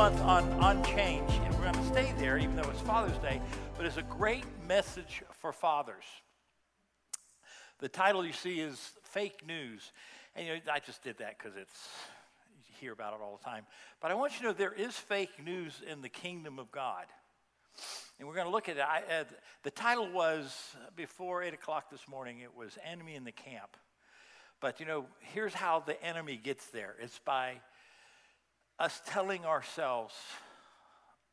month on Unchanged, and we're going to stay there, even though it's Father's Day, but it's a great message for fathers. The title you see is Fake News. And you know, I just did that because it's, you hear about it all the time. But I want you to know there is fake news in the kingdom of God. And we're going to look at it. I, uh, the title was, before 8 o'clock this morning, it was Enemy in the Camp. But you know, here's how the enemy gets there it's by us telling ourselves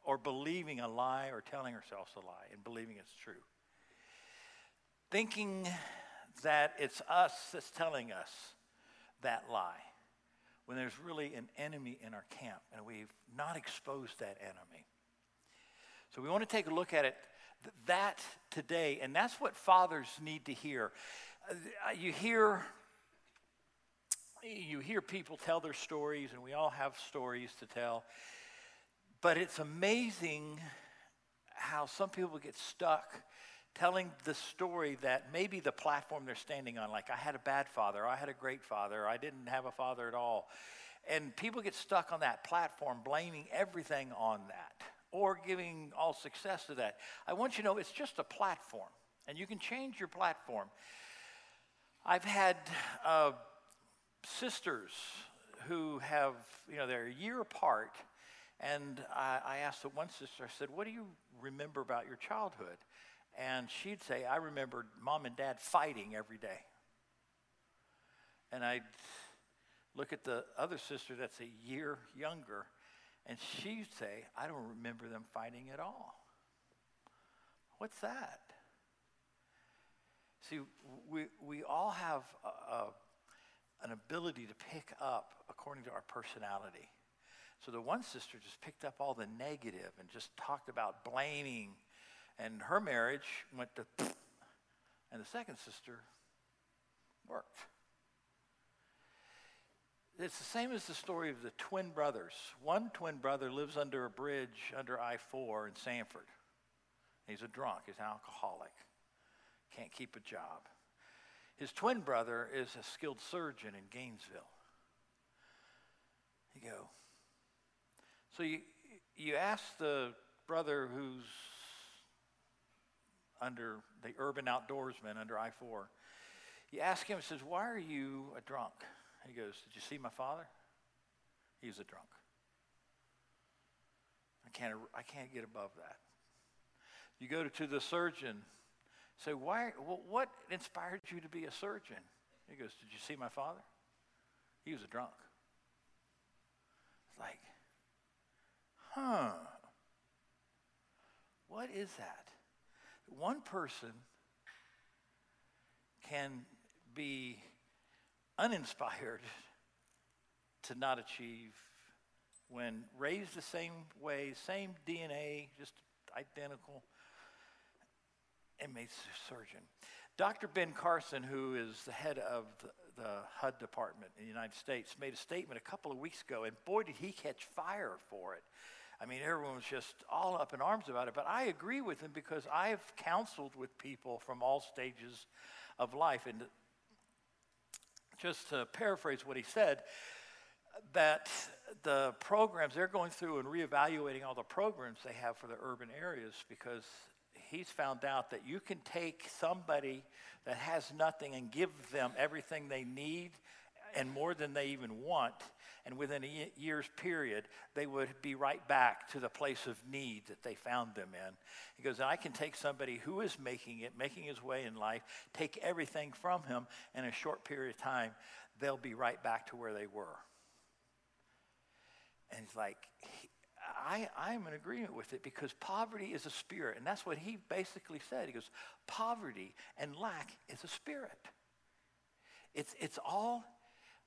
or believing a lie or telling ourselves a lie and believing it's true. Thinking that it's us that's telling us that lie when there's really an enemy in our camp and we've not exposed that enemy. So we want to take a look at it that today, and that's what fathers need to hear. Uh, you hear you hear people tell their stories, and we all have stories to tell. But it's amazing how some people get stuck telling the story that maybe the platform they're standing on, like I had a bad father, I had a great father, I didn't have a father at all. And people get stuck on that platform, blaming everything on that or giving all success to that. I want you to know it's just a platform, and you can change your platform. I've had uh, sisters who have, you know, they're a year apart. And I, I asked the one sister, I said, What do you remember about your childhood? And she'd say, I remember mom and dad fighting every day. And I'd look at the other sister that's a year younger, and she'd say, I don't remember them fighting at all. What's that? See, we, we all have a, a an ability to pick up according to our personality. So the one sister just picked up all the negative and just talked about blaming, and her marriage went to, and the second sister worked. It's the same as the story of the twin brothers. One twin brother lives under a bridge under I 4 in Sanford. He's a drunk, he's an alcoholic, can't keep a job. His twin brother is a skilled surgeon in Gainesville. You go. So you, you ask the brother who's under the urban outdoorsman under I 4, you ask him, says, Why are you a drunk? He goes, Did you see my father? He's a drunk. I can't, I can't get above that. You go to the surgeon Say, why, what inspired you to be a surgeon? He goes, Did you see my father? He was a drunk. It's like, huh. What is that? One person can be uninspired to not achieve when raised the same way, same DNA, just identical made surgeon. Dr. Ben Carson, who is the head of the, the HUD department in the United States, made a statement a couple of weeks ago, and boy, did he catch fire for it. I mean, everyone was just all up in arms about it. But I agree with him because I've counseled with people from all stages of life. And just to paraphrase what he said, that the programs, they're going through and reevaluating all the programs they have for the urban areas because he's found out that you can take somebody that has nothing and give them everything they need and more than they even want. And within a year's period, they would be right back to the place of need that they found them in. He goes, I can take somebody who is making it, making his way in life, take everything from him, in a short period of time, they'll be right back to where they were. And he's like, I, I'm in agreement with it because poverty is a spirit. And that's what he basically said. He goes, poverty and lack is a spirit. It's, it's all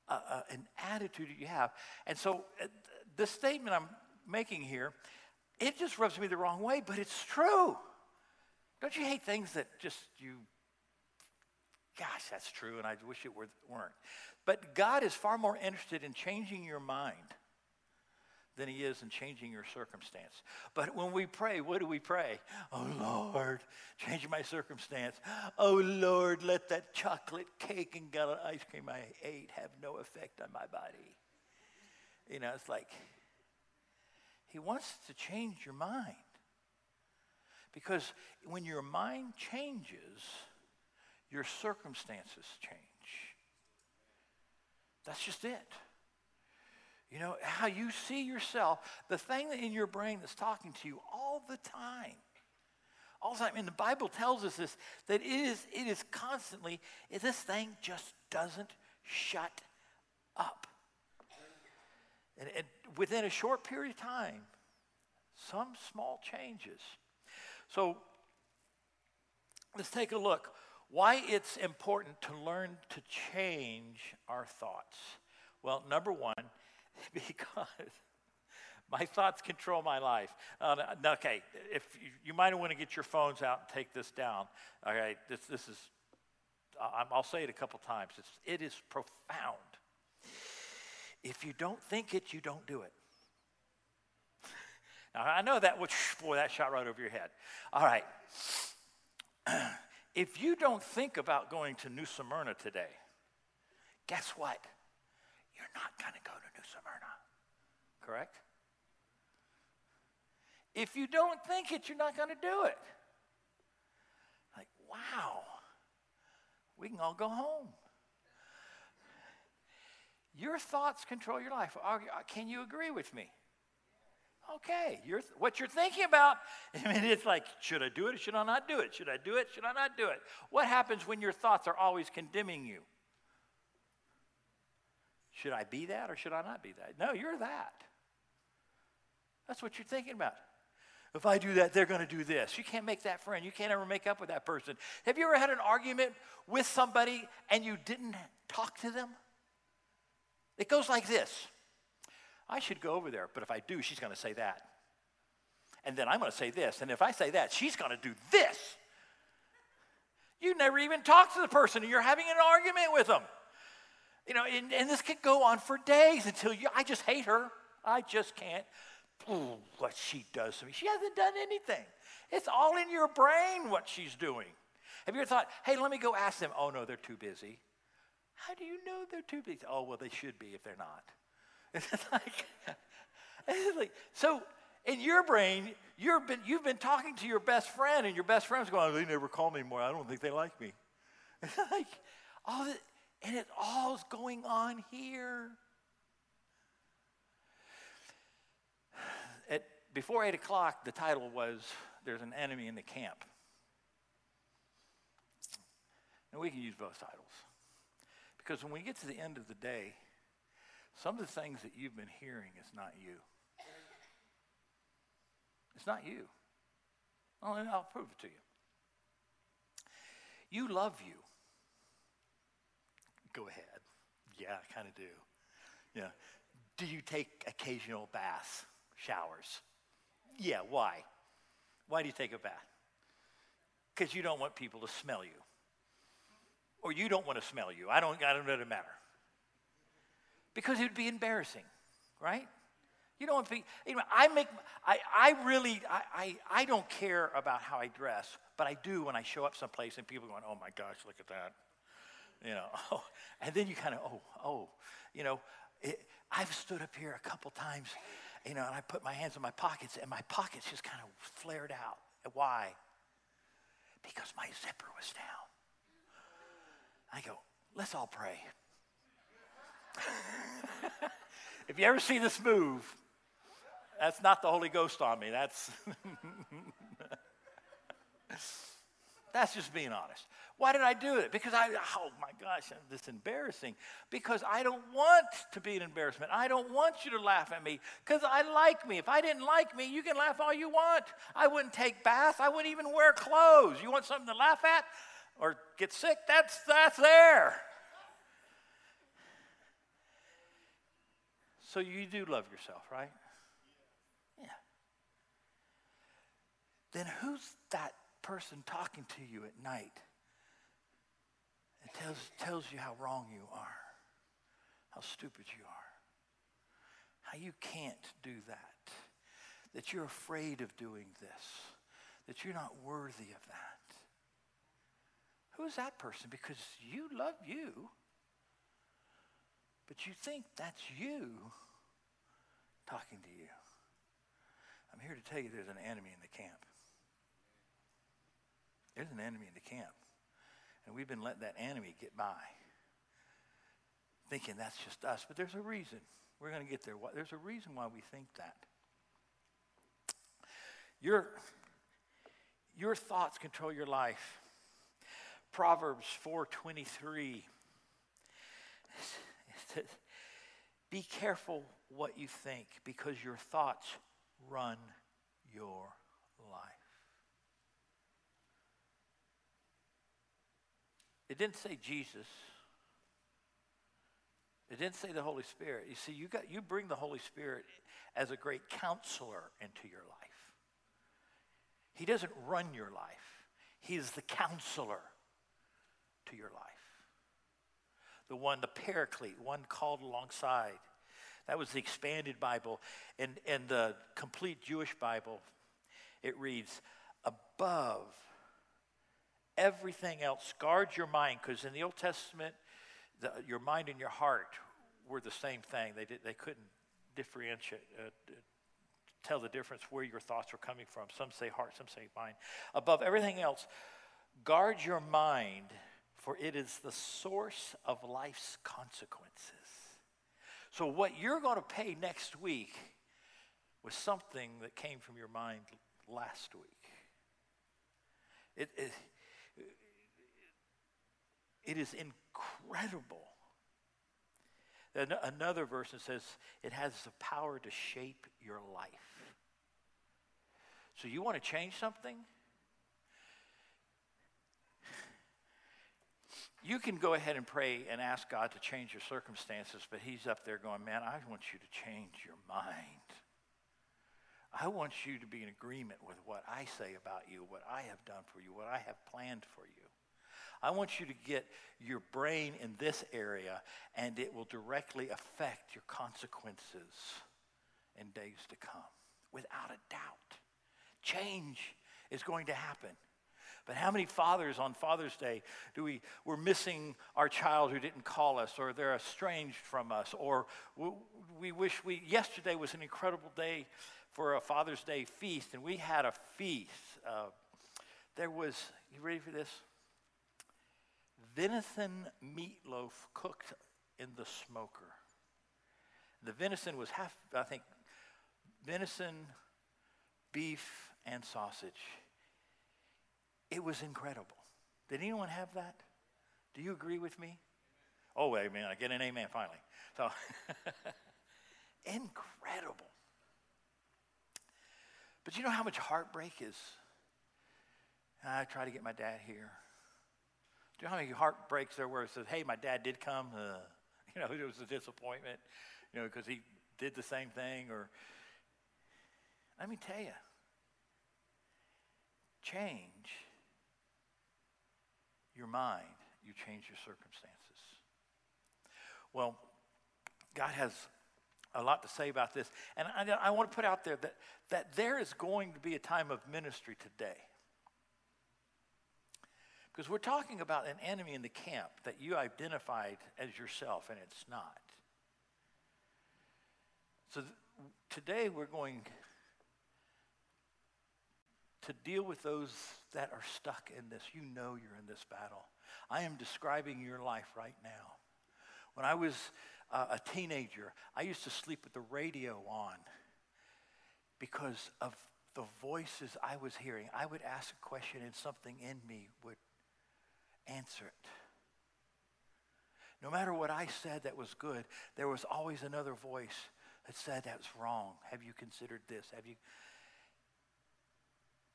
uh, uh, an attitude that you have. And so uh, the statement I'm making here, it just rubs me the wrong way, but it's true. Don't you hate things that just you, gosh, that's true, and I wish it were, weren't. But God is far more interested in changing your mind than he is in changing your circumstance. But when we pray, what do we pray? Oh Lord, change my circumstance. Oh Lord, let that chocolate cake and gallon ice cream I ate have no effect on my body. You know, it's like He wants to change your mind. Because when your mind changes, your circumstances change. That's just it. You know, how you see yourself, the thing in your brain that's talking to you all the time. All the time. And the Bible tells us this that it is, it is constantly, this thing just doesn't shut up. And, and within a short period of time, some small changes. So let's take a look. Why it's important to learn to change our thoughts. Well, number one, because my thoughts control my life. Uh, okay, if you, you, might want to get your phones out and take this down. Okay, this, this is, I'll say it a couple times. It's, it is profound. If you don't think it, you don't do it. Now, I know that, which, boy, that shot right over your head. All right. if you don't think about going to New Smyrna today, guess what? You're not going to go to Smyrna. Correct? If you don't think it, you're not going to do it. Like, wow, we can all go home. Your thoughts control your life. Uh, can you agree with me? Okay, you're, what you're thinking about, I mean, it's like, should I do it or should I not do it? Should I do it? Should I not do it? What happens when your thoughts are always condemning you? Should I be that or should I not be that? No, you're that. That's what you're thinking about. If I do that, they're going to do this. You can't make that friend. You can't ever make up with that person. Have you ever had an argument with somebody and you didn't talk to them? It goes like this I should go over there, but if I do, she's going to say that. And then I'm going to say this. And if I say that, she's going to do this. You never even talk to the person and you're having an argument with them. You know, and, and this could go on for days until you, I just hate her. I just can't. Ooh, what she does to me. She hasn't done anything. It's all in your brain what she's doing. Have you ever thought, hey, let me go ask them? Oh, no, they're too busy. How do you know they're too busy? Oh, well, they should be if they're not. It's like, so in your brain, you've been, you've been talking to your best friend, and your best friend's going, they never call me anymore. I don't think they like me. It's like, all the, and it all's going on here. At, before 8 o'clock, the title was There's an Enemy in the Camp. And we can use both titles. Because when we get to the end of the day, some of the things that you've been hearing is not you. It's not you. I'll prove it to you. You love you. Go ahead. Yeah, I kind of do. Yeah. Do you take occasional baths, showers? Yeah, why? Why do you take a bath? Because you don't want people to smell you. Or you don't want to smell you. I don't, I don't know it matter because it would be embarrassing, right? You don't want to be, you know, I make, I, I really, I, I, I don't care about how I dress, but I do when I show up someplace and people are going, oh my gosh, look at that. You know, oh, and then you kind of, oh, oh, you know, it, I've stood up here a couple times, you know, and I put my hands in my pockets and my pockets just kind of flared out. Why? Because my zipper was down. I go, let's all pray. if you ever see this move, that's not the Holy Ghost on me. That's that's just being honest. Why did I do it? Because I, oh my gosh, this is embarrassing. Because I don't want to be an embarrassment. I don't want you to laugh at me because I like me. If I didn't like me, you can laugh all you want. I wouldn't take baths. I wouldn't even wear clothes. You want something to laugh at or get sick? That's, that's there. So you do love yourself, right? Yeah. Then who's that person talking to you at night? It tells, tells you how wrong you are, how stupid you are, how you can't do that, that you're afraid of doing this, that you're not worthy of that. Who's that person? Because you love you. But you think that's you talking to you. I'm here to tell you there's an enemy in the camp. There's an enemy in the camp. And we've been letting that enemy get by, thinking that's just us. But there's a reason. We're going to get there. There's a reason why we think that. Your, your thoughts control your life. Proverbs 4:23 says, "Be careful what you think because your thoughts run your life." It didn't say Jesus. It didn't say the Holy Spirit. You see, you got you bring the Holy Spirit as a great counselor into your life. He doesn't run your life. He is the counselor to your life. The one, the paraclete, one called alongside. That was the expanded Bible. And, and the complete Jewish Bible, it reads, above everything else, guard your mind, because in the Old Testament, the, your mind and your heart were the same thing. They, did, they couldn't differentiate, uh, tell the difference where your thoughts were coming from. Some say heart, some say mind. Above everything else, guard your mind for it is the source of life's consequences. So, what you're going to pay next week was something that came from your mind last week. It, it, it is incredible. Another verse says it has the power to shape your life. So, you want to change something? You can go ahead and pray and ask God to change your circumstances, but He's up there going, Man, I want you to change your mind. I want you to be in agreement with what I say about you, what I have done for you, what I have planned for you. I want you to get your brain in this area, and it will directly affect your consequences in days to come, without a doubt. Change is going to happen. But how many fathers on Father's Day do we, we're missing our child who didn't call us, or they're estranged from us, or we, we wish we, yesterday was an incredible day for a Father's Day feast, and we had a feast. Uh, there was, you ready for this? Venison meatloaf cooked in the smoker. The venison was half, I think, venison, beef, and sausage. It was incredible. Did anyone have that? Do you agree with me? Oh, amen. I get an amen finally. So, incredible. But you know how much heartbreak is? I try to get my dad here. Do you know how many heartbreaks there were? It says, hey, my dad did come. Uh, you know, it was a disappointment, you know, because he did the same thing. Or, let me tell you, change your mind, you change your circumstances. Well, God has a lot to say about this. And I, I, want to put out there that, that there is going to be a time of ministry today. Because we're talking about an enemy in the camp that you identified as yourself, and it's not. So th- today we're going to deal with those that are stuck in this. You know you're in this battle. I am describing your life right now. When I was uh, a teenager, I used to sleep with the radio on because of the voices I was hearing. I would ask a question and something in me would answer it. No matter what I said that was good, there was always another voice that said that's wrong. Have you considered this? Have you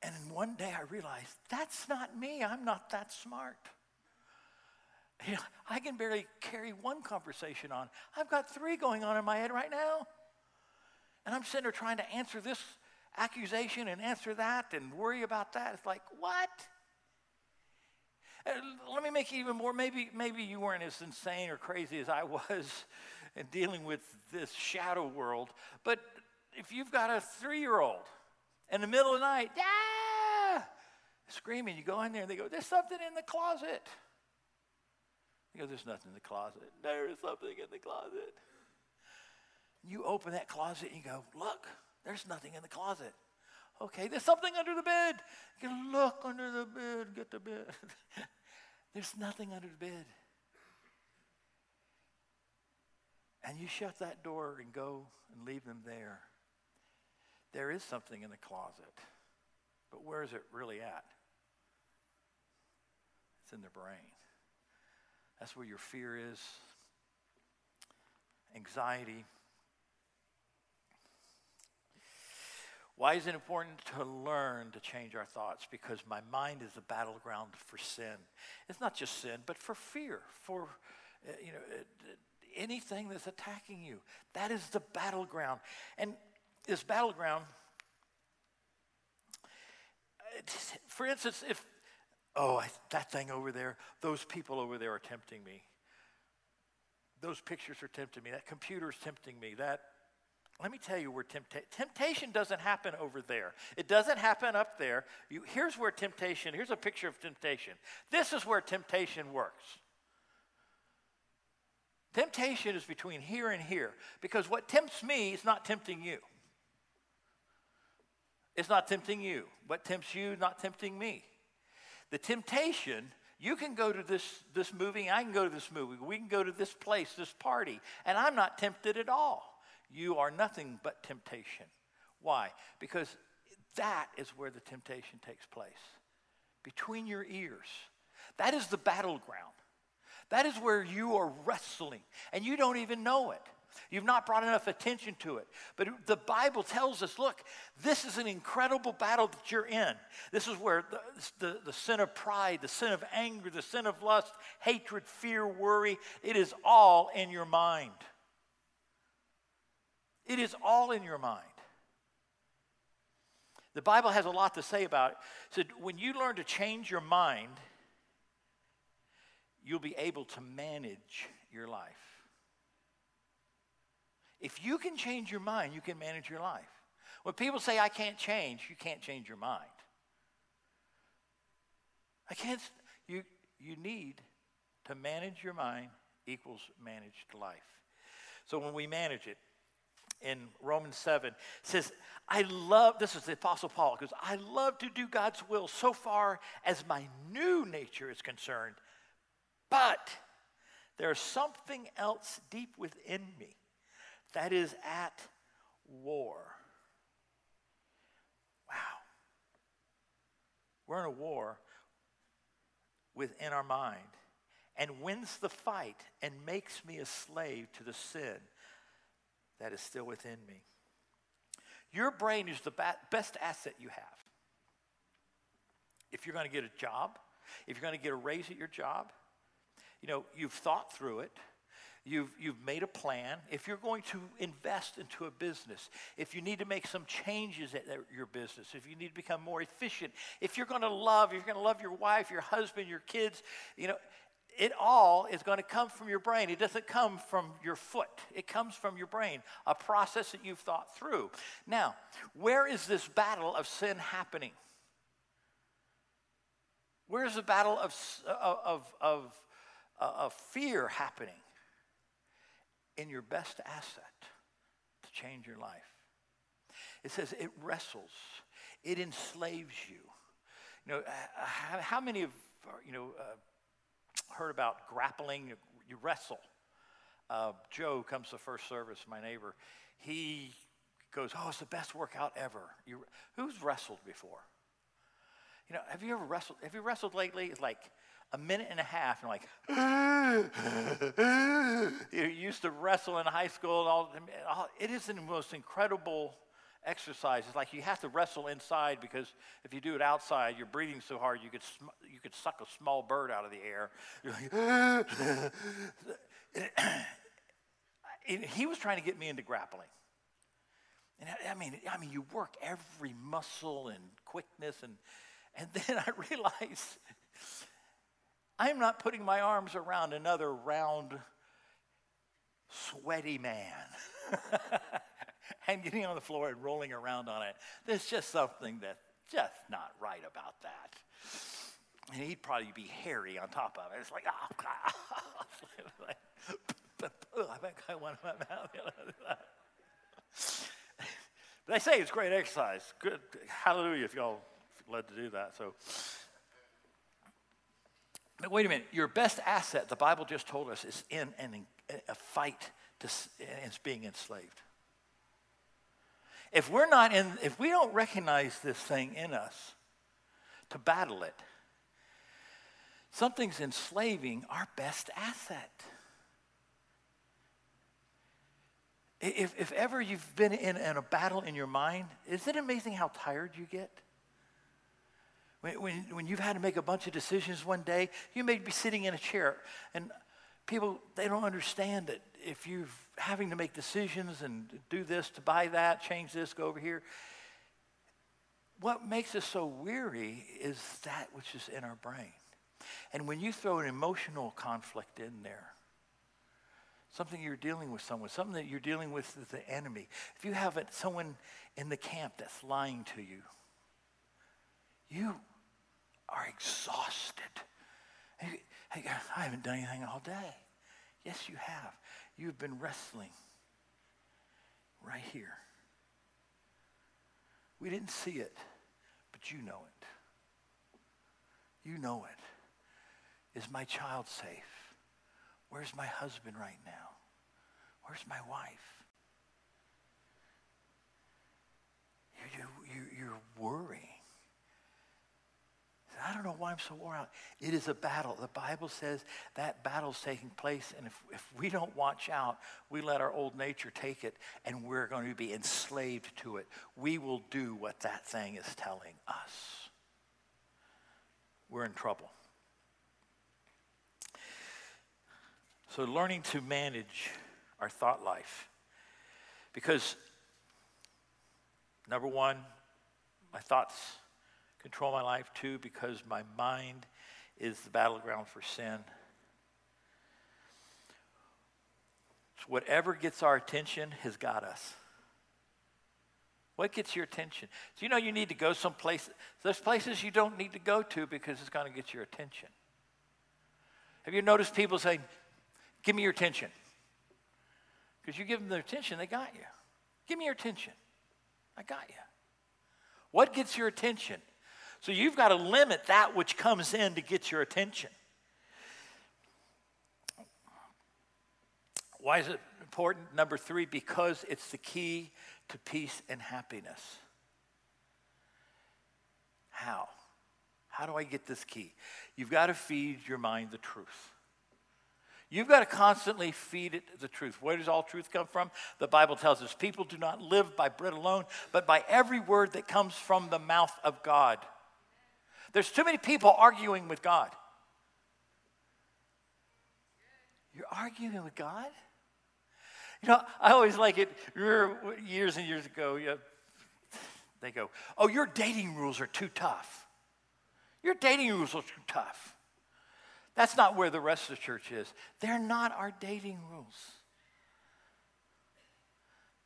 and one day I realized that's not me. I'm not that smart. You know, I can barely carry one conversation on. I've got three going on in my head right now. And I'm sitting there trying to answer this accusation and answer that and worry about that. It's like, what? Let me make it even more. Maybe, maybe you weren't as insane or crazy as I was in dealing with this shadow world. But if you've got a three year old in the middle of the night, ah, screaming. You go in there and they go, There's something in the closet. You go, There's nothing in the closet. There's something in the closet. You open that closet and you go, Look, there's nothing in the closet. Okay, there's something under the bed. You can look under the bed, get the bed. there's nothing under the bed. And you shut that door and go and leave them there. There is something in the closet, but where is it really at? It's in the brain. That's where your fear is, anxiety. Why is it important to learn to change our thoughts? Because my mind is the battleground for sin. It's not just sin, but for fear, for uh, you know uh, anything that's attacking you. That is the battleground, and this battleground. For instance, if oh I, that thing over there, those people over there are tempting me. Those pictures are tempting me. That computer is tempting me. That let me tell you where temptation temptation doesn't happen over there. It doesn't happen up there. You, here's where temptation, here's a picture of temptation. This is where temptation works. Temptation is between here and here because what tempts me is not tempting you. It's not tempting you. What tempts you, not tempting me. The temptation, you can go to this, this movie, I can go to this movie, we can go to this place, this party, and I'm not tempted at all you are nothing but temptation. Why? Because that is where the temptation takes place between your ears. That is the battleground. That is where you are wrestling, and you don't even know it. You've not brought enough attention to it. But the Bible tells us look, this is an incredible battle that you're in. This is where the, the, the, sin of pride, the sin of anger, the sin of lust, hatred, fear, worry, it is all in your mind. It is all in your mind. The Bible has a lot to say about it. So when you learn to change your mind, you'll be able to manage your life. If you can change your mind, you can manage your life. When people say, I can't change, you can't change your mind. I can't, you, you need to manage your mind equals managed life. So when we manage it, in Romans 7 says, I love, this is the Apostle Paul, because I love to do God's will so far as my new nature is concerned. But there's something else deep within me that is at war. Wow. We're in a war within our mind and wins the fight and makes me a slave to the sin that is still within me. Your brain is the best asset you have. If you're going to get a job, if you're going to get a raise at your job, you know, you've thought through it. You've, you've made a plan. If you're going to invest into a business, if you need to make some changes at your business, if you need to become more efficient, if you're going to love, if you're going to love your wife, your husband, your kids, you know, it all is going to come from your brain. It doesn't come from your foot, it comes from your brain, a process that you've thought through. Now, where is this battle of sin happening? Where's the battle of, of, of, of uh, fear happening? In your best asset to change your life. It says it wrestles, it enslaves you. You know, how many of, you know, uh, heard about grappling, you wrestle. Uh, Joe comes to first service, my neighbor. He goes, Oh, it's the best workout ever. You, who's wrestled before? You know, have you ever wrestled? Have you wrestled lately? It's like a minute and a half, and like, you used to wrestle in high school, and all, all it is the most incredible exercise. It's like you have to wrestle inside because if you do it outside, you're breathing so hard you could, sm- you could suck a small bird out of the air. like, he was trying to get me into grappling. And I, I, mean, I mean, you work every muscle and quickness, and, and then I realized I'm not putting my arms around another round, sweaty man. and getting on the floor and rolling around on it. There's just something that's just not right about that. And he'd probably be hairy on top of it. It's like, oh, I think I want my mouth. They say it's great exercise. Good. Hallelujah if y'all led to do that. So, but wait a minute. Your best asset, the Bible just told us, is in an, a fight to, it's being enslaved. If we're not in, if we don't recognize this thing in us to battle it, something's enslaving our best asset. If, if ever you've been in, in a battle in your mind, is it amazing how tired you get? When, when, when you've had to make a bunch of decisions one day, you may be sitting in a chair, and people, they don't understand that if you're having to make decisions and do this to buy that, change this, go over here, what makes us so weary is that which is in our brain. And when you throw an emotional conflict in there, something you're dealing with someone, something that you're dealing with the enemy. If you have it, someone in the camp that's lying to you, you are exhausted. Hey, I haven't done anything all day. Yes, you have. You've been wrestling right here. We didn't see it, but you know it. You know it. Is my child safe? Where's my husband right now? Where's my wife? You, you, you're worrying. I don't know why I'm so worn out. It is a battle. The Bible says that battle's taking place, and if, if we don't watch out, we let our old nature take it, and we're going to be enslaved to it. We will do what that thing is telling us. We're in trouble. So, learning to manage our thought life. Because, number one, my thoughts control my life. too because my mind is the battleground for sin. So whatever gets our attention has got us. What gets your attention? So you know you need to go someplace. There's places you don't need to go to because it's going to get your attention. Have you noticed people saying, Give me your attention. Because you give them their attention, they got you. Give me your attention. I got you. What gets your attention? So you've got to limit that which comes in to get your attention. Why is it important? Number three, because it's the key to peace and happiness. How? How do I get this key? You've got to feed your mind the truth. You've got to constantly feed it the truth. Where does all truth come from? The Bible tells us people do not live by bread alone, but by every word that comes from the mouth of God. There's too many people arguing with God. You're arguing with God? You know, I always like it. Years and years ago, they go, Oh, your dating rules are too tough. Your dating rules are too tough. That's not where the rest of the church is. They're not our dating rules.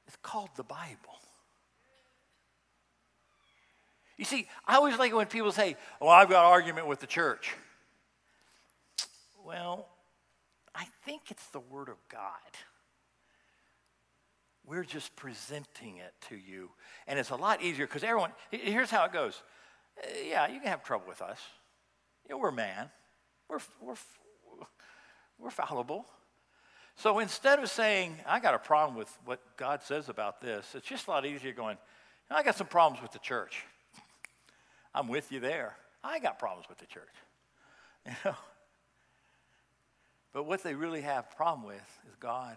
It's called the Bible. You see, I always like it when people say, Well, I've got an argument with the church. Well, I think it's the Word of God. We're just presenting it to you. And it's a lot easier because everyone, here's how it goes. Uh, yeah, you can have trouble with us. You know, we're man. We're, we're, we're fallible. So instead of saying, I got a problem with what God says about this, it's just a lot easier going, I got some problems with the church. I'm with you there. I got problems with the church. You know? But what they really have a problem with is God.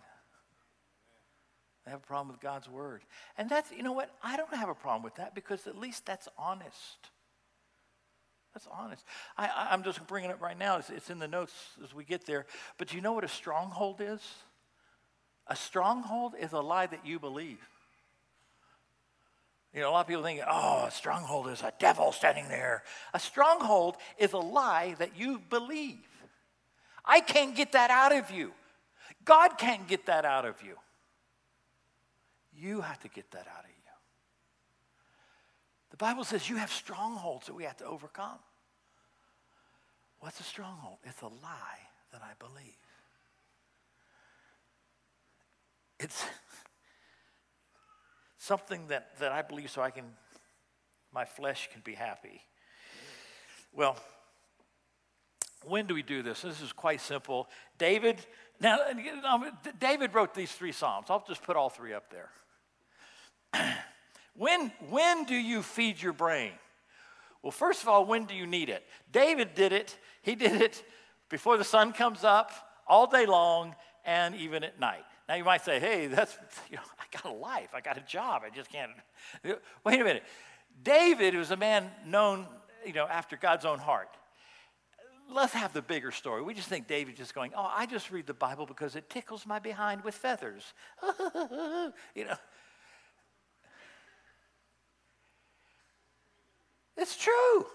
They have a problem with God's word. And that's, you know what? I don't have a problem with that because at least that's honest. That's honest. I, am just bringing it up right now. It's, it's in the notes as we get there. But do you know what a stronghold is? A stronghold is a lie that you believe. You know, a lot of people think, oh, a stronghold is a devil standing there. A stronghold is a lie that you believe. I can't get that out of you. God can't get that out of you. You have to get that out of you. The Bible says you have strongholds that we have to overcome. What's a stronghold? It's a lie that I believe. It's something that, that I believe so I can, my flesh can be happy. Well, when do we do this? This is quite simple. David, now, David wrote these three Psalms. I'll just put all three up there. when, when do you feed your brain? Well, first of all, when do you need it? David did it. He did it before the sun comes up, all day long, and even at night. Now you might say, hey, that's, you know, I got a life, I got a job, I just can't. Wait a minute. David was a man known, you know, after God's own heart. Let's have the bigger story. We just think David just going, oh, I just read the Bible because it tickles my behind with feathers. you know. It's true.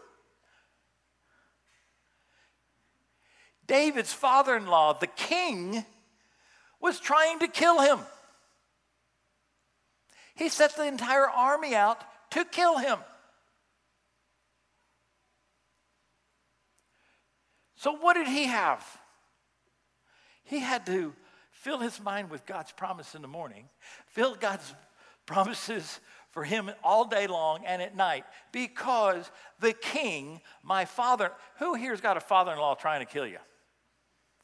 David's father in law, the king, was trying to kill him. He set the entire army out to kill him. So, what did he have? He had to fill his mind with God's promise in the morning, fill God's promises for him all day long and at night because the king, my father, who here's got a father in law trying to kill you?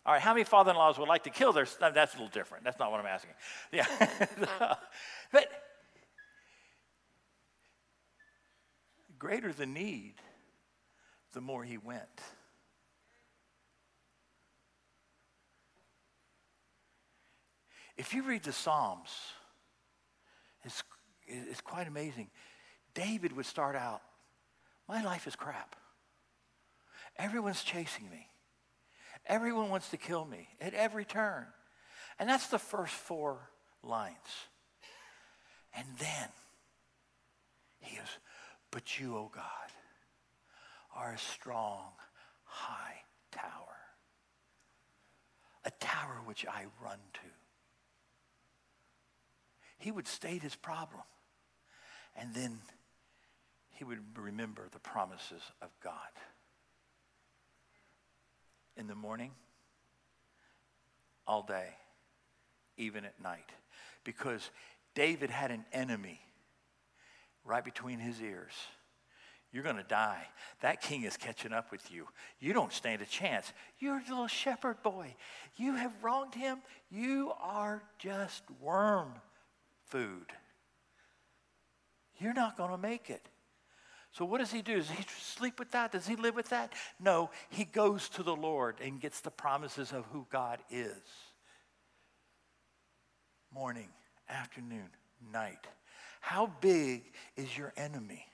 All right, how many father in laws would like to kill their son? That's a little different. That's not what I'm asking. Yeah. but greater the need, the more he went. If you read the Psalms, it's, it's quite amazing. David would start out, My life is crap. Everyone's chasing me. Everyone wants to kill me at every turn. And that's the first four lines. And then he goes, But you, O oh God, are a strong, high tower, a tower which I run to. He would state his problem, and then he would remember the promises of God in the morning, all day, even at night. Because David had an enemy right between his ears. You're going to die. That king is catching up with you. You don't stand a chance. You're a little shepherd boy. You have wronged him. You are just worm food. You're not going to make it. So what does he do? Does he sleep with that? Does he live with that? No, he goes to the Lord and gets the promises of who God is. Morning, afternoon, night. How big is your enemy?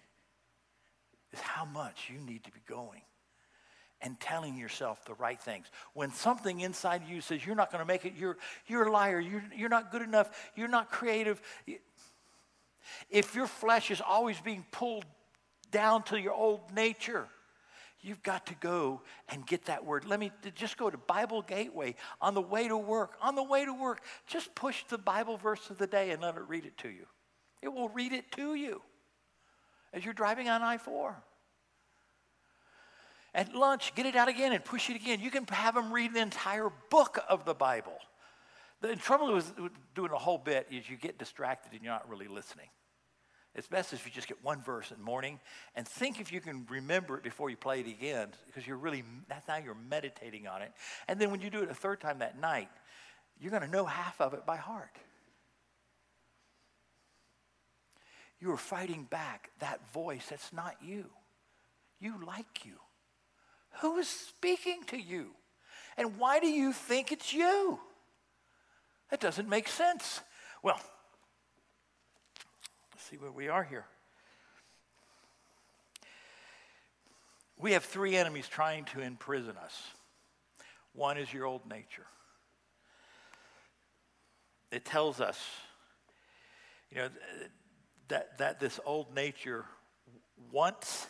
Is how much you need to be going and telling yourself the right things. When something inside you says you're not going to make it, you're, you're a liar, you're, you're not good enough, you're not creative. If your flesh is always being pulled down to your old nature. You've got to go and get that word. Let me just go to Bible Gateway on the way to work. On the way to work, just push the Bible verse of the day and let it read it to you. It will read it to you as you're driving on I 4. At lunch, get it out again and push it again. You can have them read the entire book of the Bible. The trouble with doing a whole bit is you get distracted and you're not really listening. It's best if you just get one verse in the morning and think if you can remember it before you play it again, because you're really, that's now you're meditating on it. And then when you do it a third time that night, you're going to know half of it by heart. You are fighting back that voice that's not you. You like you. Who is speaking to you? And why do you think it's you? That doesn't make sense. Well, see where we are here. We have three enemies trying to imprison us. One is your old nature. It tells us, you know, that, that this old nature wants,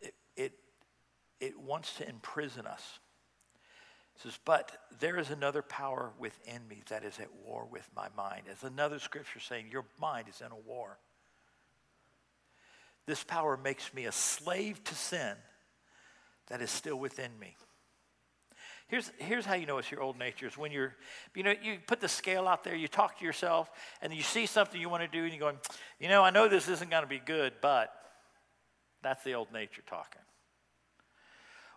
it, it, it wants to imprison us says, But there is another power within me that is at war with my mind. As another scripture saying, Your mind is in a war. This power makes me a slave to sin that is still within me. Here's, here's how you know it's your old nature is when you're, you know, you put the scale out there, you talk to yourself, and you see something you want to do, and you're going, you know, I know this isn't going to be good, but that's the old nature talking.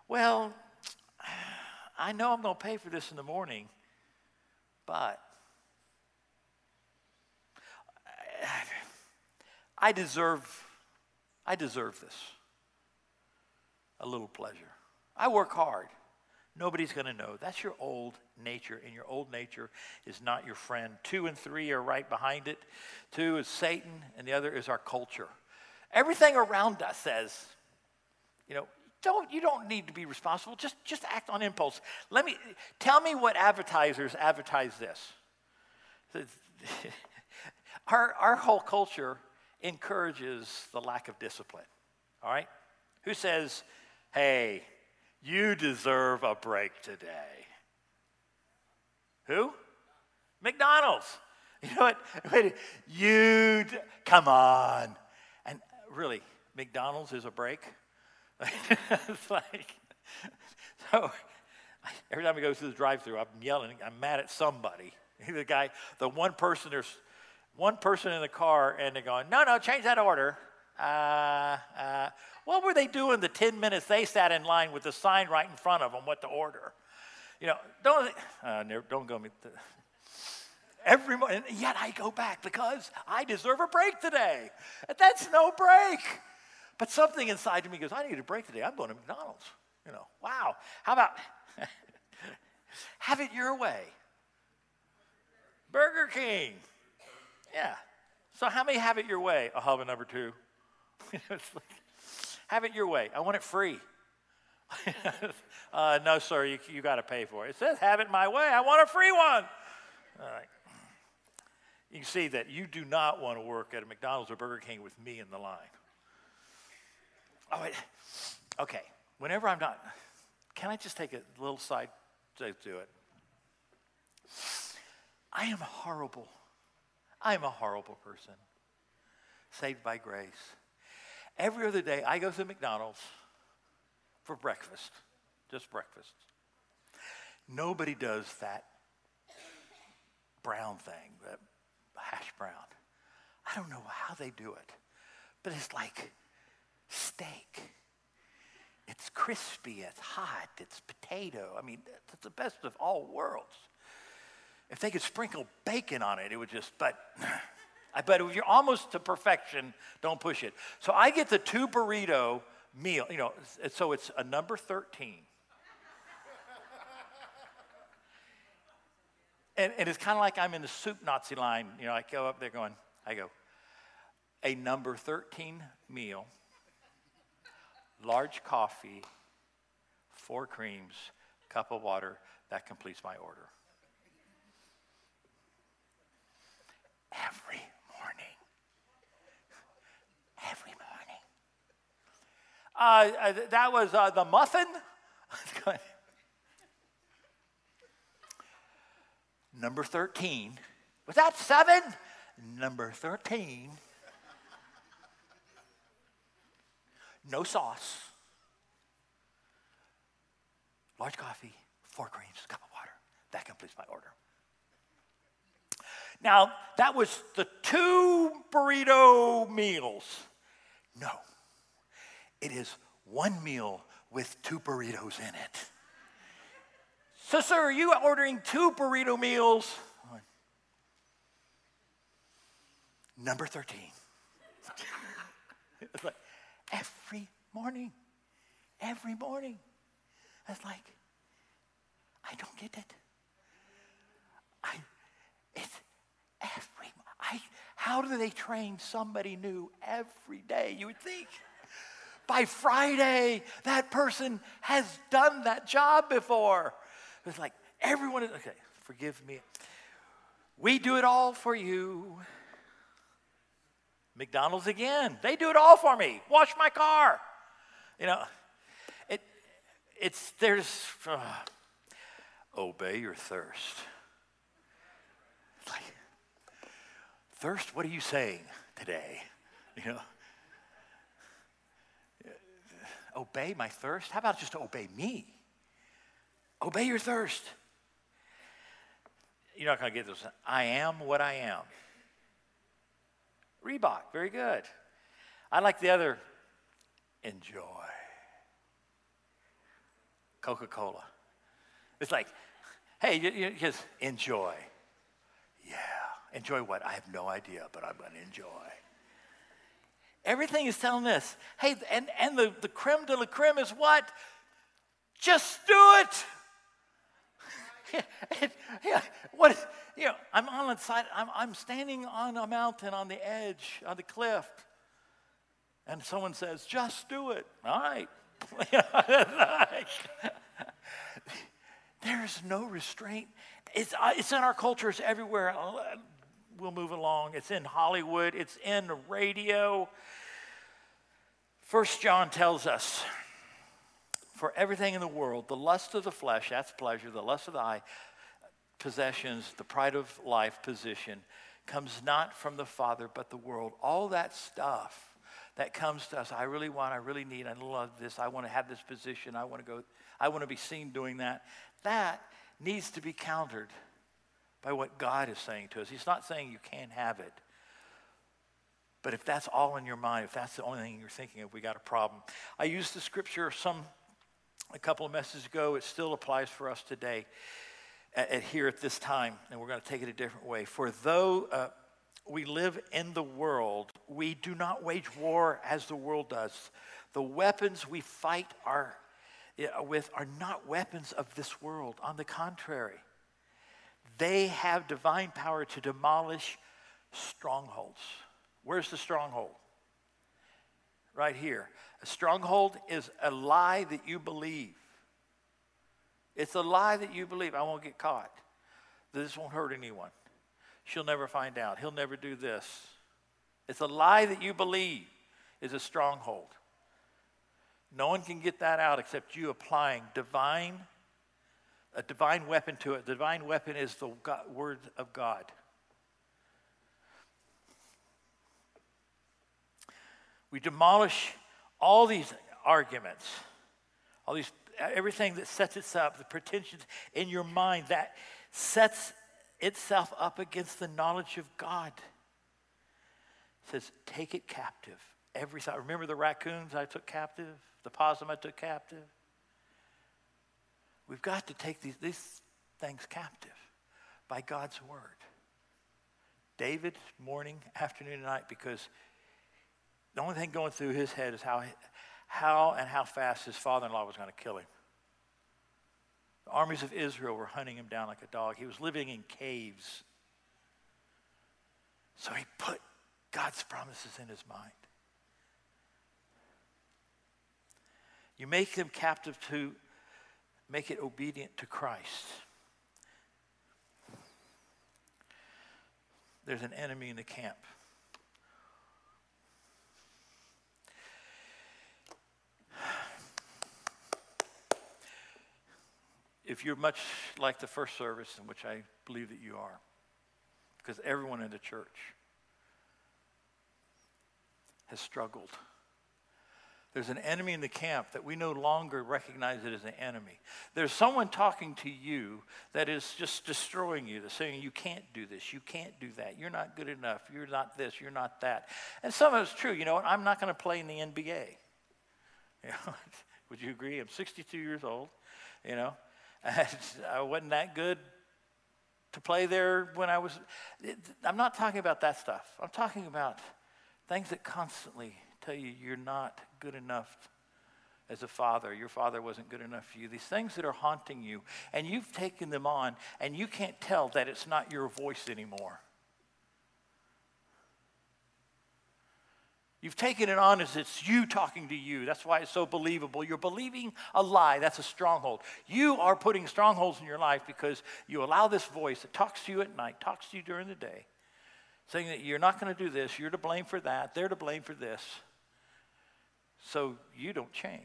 Well, I know I'm going to pay for this in the morning, but I deserve, I deserve this. A little pleasure. I work hard. Nobody's going to know. That's your old nature, and your old nature is not your friend. Two and three are right behind it. Two is Satan, and the other is our culture. Everything around us says, you know, don't you don't need to be responsible. Just just act on impulse. Let me tell me what advertisers advertise this. our our whole culture encourages the lack of discipline. All right? Who says, "Hey, you deserve a break today. Who? McDonald's. You know what? You, come on. And really, McDonald's is a break? It's like, so every time I go through the drive through, I'm yelling, I'm mad at somebody. The guy, the one person, there's one person in the car, and they're going, no, no, change that order. Uh, uh, what were they doing the 10 minutes they sat in line with the sign right in front of them what to order? You know, don't, uh, never, don't go me. Every morning, yet I go back because I deserve a break today. That's no break. But something inside of me goes, I need a break today. I'm going to McDonald's. You know, wow. How about have it your way? Burger King. Yeah. So how many have it your way? I'll have a number two. Have it your way. I want it free. uh, no, sir, you, you got to pay for it. It says, have it my way. I want a free one. All right. You can see that you do not want to work at a McDonald's or Burger King with me in the line. Oh, wait. okay. Whenever I'm not, can I just take a little side to it? I am horrible. I am a horrible person. Saved by grace. Every other day, I go to McDonald's for breakfast, just breakfast. Nobody does that brown thing, that hash brown. I don't know how they do it, but it's like steak. It's crispy, it's hot, it's potato. I mean, it's the best of all worlds. If they could sprinkle bacon on it, it would just, but I bet if you're almost to perfection, don't push it. So I get the two burrito meal, you know, so it's a number 13. and, and it's kind of like I'm in the soup Nazi line. You know, I go up there going, I go, a number 13 meal, large coffee, four creams, cup of water, that completes my order. Every morning. every morning. Uh, uh that was uh, the muffin. Number 13. Was that seven? Number 13. No sauce. Large coffee, four creams, cup of water. That completes my order. Now, that was the two burrito meals. No, it is one meal with two burritos in it. So, sir, are you ordering two burrito meals? Number 13. it's like every morning, every morning. It's like, I don't get it. I, it's every, I, how do they train somebody new every day? You would think. By Friday, that person has done that job before. It's like everyone is, okay, forgive me. We do it all for you. McDonald's again. They do it all for me. Wash my car. You know, it, it's, there's, uh, obey your thirst. Like, Thirst, what are you saying today? You know, obey my thirst? How about just obey me? Obey your thirst. You're not going to get this. I am what I am. Reebok, very good. I like the other, enjoy. Coca Cola. It's like, hey, you, you just enjoy. Yeah, enjoy what? I have no idea, but I'm going to enjoy. Everything is telling this. Hey, and, and the, the creme de la creme is what? Just do it. yeah, what, you know, I'm on the side, I'm, I'm standing on a mountain on the edge, on the cliff, and someone says, just do it. All right. There's no restraint. It's, uh, it's in our cultures everywhere. We'll move along. It's in Hollywood, it's in radio. First John tells us for everything in the world, the lust of the flesh, that's pleasure, the lust of the eye, possessions, the pride of life, position, comes not from the Father, but the world. All that stuff that comes to us, I really want, I really need, I love this, I want to have this position, I want to go, I want to be seen doing that. That needs to be countered by what God is saying to us. He's not saying you can't have it. But if that's all in your mind, if that's the only thing you're thinking of, we got a problem. I use the scripture some a couple of messages ago. It still applies for us today, at, at here at this time, and we're going to take it a different way. For though uh, we live in the world, we do not wage war as the world does. The weapons we fight are, with are not weapons of this world. On the contrary, they have divine power to demolish strongholds. Where's the stronghold? Right here. A stronghold is a lie that you believe. It's a lie that you believe. I won't get caught. This won't hurt anyone. She'll never find out. He'll never do this. It's a lie that you believe is a stronghold. No one can get that out except you applying divine, a divine weapon to it. The divine weapon is the God, word of God. We demolish all these arguments, all these everything that sets itself, up the pretensions in your mind that sets itself up against the knowledge of God. It says, take it captive. Every thought. Remember the raccoons I took captive? The possum I took captive? We've got to take these, these things captive by God's word. David, morning, afternoon, and night, because the only thing going through his head is how, how and how fast his father in law was going to kill him. The armies of Israel were hunting him down like a dog. He was living in caves. So he put God's promises in his mind. You make them captive to make it obedient to Christ. There's an enemy in the camp. If you're much like the first service, in which I believe that you are, because everyone in the church has struggled. There's an enemy in the camp that we no longer recognize it as an enemy. There's someone talking to you that is just destroying you, that's saying you can't do this, you can't do that, you're not good enough, you're not this, you're not that. And some of it's true. You know what? I'm not going to play in the NBA. You know, would you agree? I'm 62 years old. You know, I wasn't that good to play there when I was. I'm not talking about that stuff. I'm talking about things that constantly tell you you're not good enough as a father. Your father wasn't good enough for you. These things that are haunting you, and you've taken them on, and you can't tell that it's not your voice anymore. You've taken it on as it's you talking to you. That's why it's so believable. You're believing a lie. That's a stronghold. You are putting strongholds in your life because you allow this voice that talks to you at night, talks to you during the day, saying that you're not going to do this, you're to blame for that, they're to blame for this. So you don't change.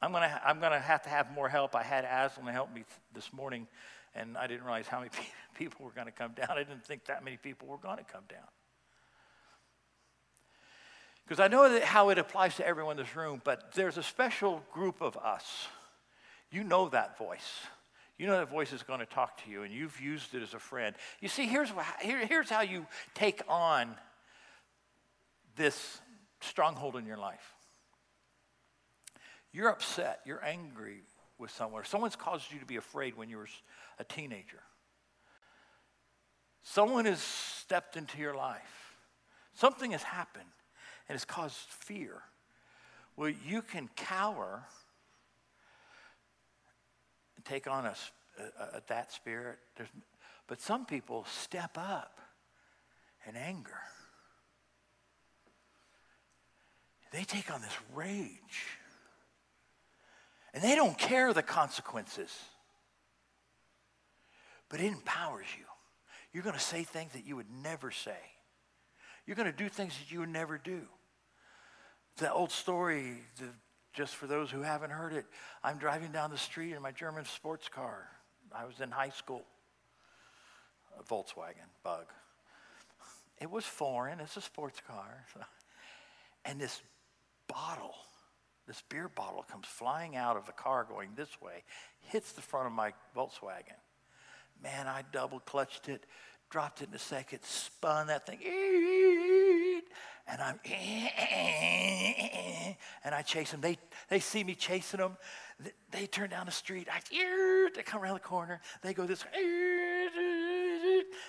I'm going to, I'm going to have to have more help. I had Aslan to help me this morning and I didn't realize how many people were going to come down. I didn't think that many people were going to come down. Because I know that how it applies to everyone in this room, but there's a special group of us. You know that voice. You know that voice is going to talk to you, and you've used it as a friend. You see, here's, here, here's how you take on this stronghold in your life. You're upset, you're angry with someone, someone's caused you to be afraid when you were a teenager. Someone has stepped into your life. Something has happened and has caused fear. Well, you can cower and take on a, a, a that spirit. There's, but some people step up in anger. They take on this rage. And they don't care the consequences. But it empowers you. You're going to say things that you would never say. You're going to do things that you would never do. The old story, the, just for those who haven't heard it, I'm driving down the street in my German sports car. I was in high school, a Volkswagen Bug. It was foreign, it's a sports car. And this bottle, this beer bottle comes flying out of the car going this way, hits the front of my Volkswagen. Man, I double clutched it, dropped it in a second, spun that thing, and I'm, and I chase them. They, they see me chasing them. They turn down the street. I, they come around the corner. They go this way,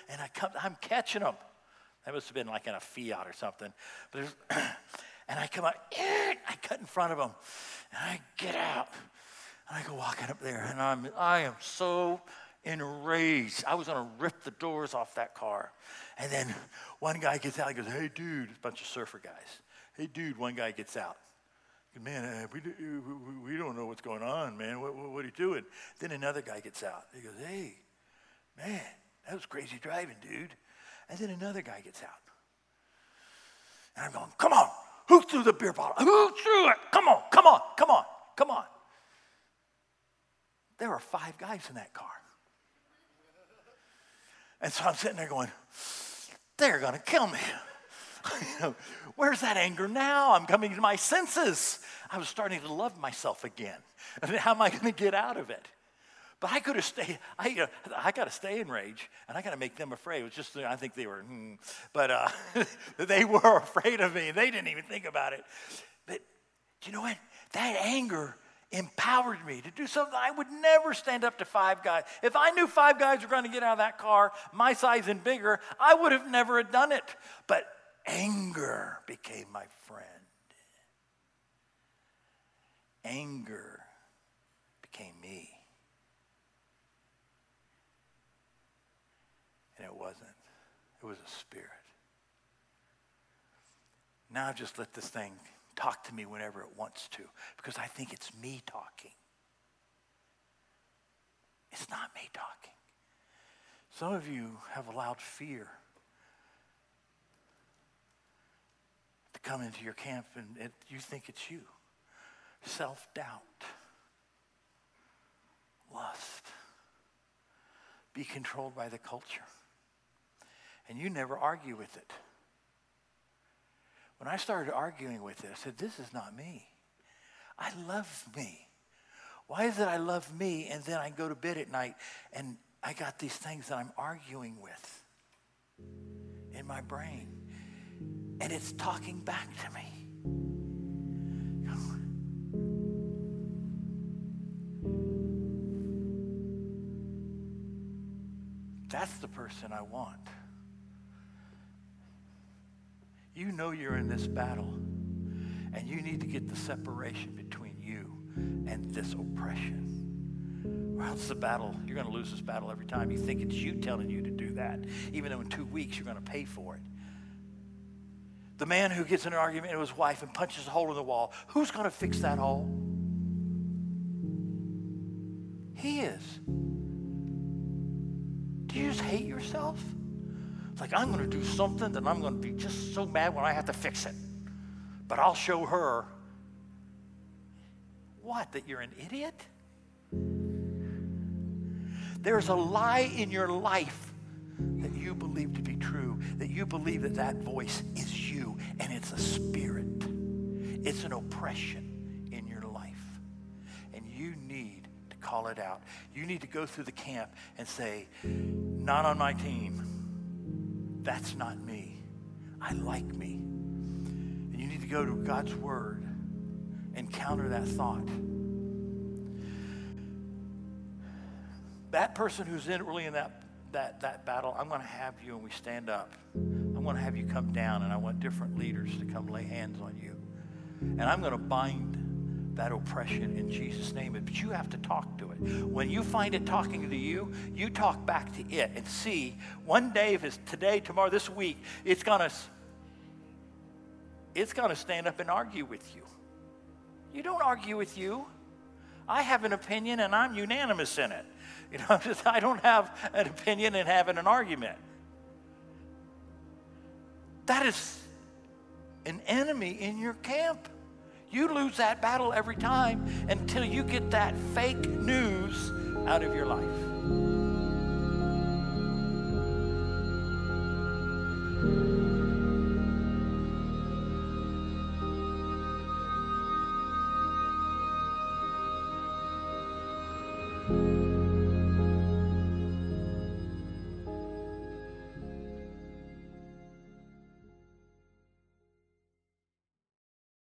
and I come, I'm catching them. That must have been like in a Fiat or something. But and I come out, I cut in front of them, and I get out, and I go walking up there, and I'm, I am so enraged. I was to rip the doors off that car. And then one guy gets out. He goes, Hey, dude, a bunch of surfer guys. Hey, dude, one guy gets out. Man, uh, we, we, we don't know what's going on, man. What, what, what are you doing? Then another guy gets out. He goes, Hey, man, that was crazy driving, dude. And then another guy gets out. And I'm going, Come on, who threw the beer bottle? Who threw it? Come on, come on, come on, come on. There were five guys in that car. And so I'm sitting there going, they're going to kill me. Where's that anger now? I'm coming to my senses. I was starting to love myself again. And how am I going to get out of it? But I could have stayed. I, uh, I got to stay in rage, and I got to make them afraid. It was just, I think they were, hmm, but uh, they were afraid of me. They didn't even think about it. But you know what? That anger empowered me to do something I would never stand up to five guys. If I knew five guys were going to get out of that car, my size and bigger, I would have never done it. But anger became my friend. Anger became me. And it wasn't, it was a spirit. Now I've just let this thing talk to me whenever it wants to because I think it's me talking. It's not me talking. Some of you have allowed fear to come into your camp and it, you think it's you. Self doubt, lust, be controlled by the culture. And you never argue with it. When I started arguing with this, I said, This is not me. I love me. Why is it I love me and then I go to bed at night and I got these things that I'm arguing with in my brain? And it's talking back to me. That's the person I want. You know you're in this battle, and you need to get the separation between you and this oppression. Or else the battle, you're going to lose this battle every time. You think it's you telling you to do that, even though in two weeks you're going to pay for it. The man who gets in an argument with his wife and punches a hole in the wall, who's going to fix that hole? He is. Do you just hate yourself? Like, I'm going to do something that I'm going to be just so mad when I have to fix it. But I'll show her what? That you're an idiot? There's a lie in your life that you believe to be true, that you believe that that voice is you and it's a spirit. It's an oppression in your life. And you need to call it out. You need to go through the camp and say, Not on my team. That's not me. I like me. And you need to go to God's word and counter that thought. That person who's in really in that, that, that battle, I'm going to have you and we stand up. I'm going to have you come down and I want different leaders to come lay hands on you. And I'm going to bind that oppression in Jesus' name. But you have to talk to it. When you find it talking to you, you talk back to it and see one day, if it's today, tomorrow, this week, it's going to it's going to stand up and argue with you. You don't argue with you. I have an opinion and I'm unanimous in it. You know, I'm just, I don't have an opinion and having an argument. That is an enemy in your camp. You lose that battle every time until you get that fake news out of your life. thank you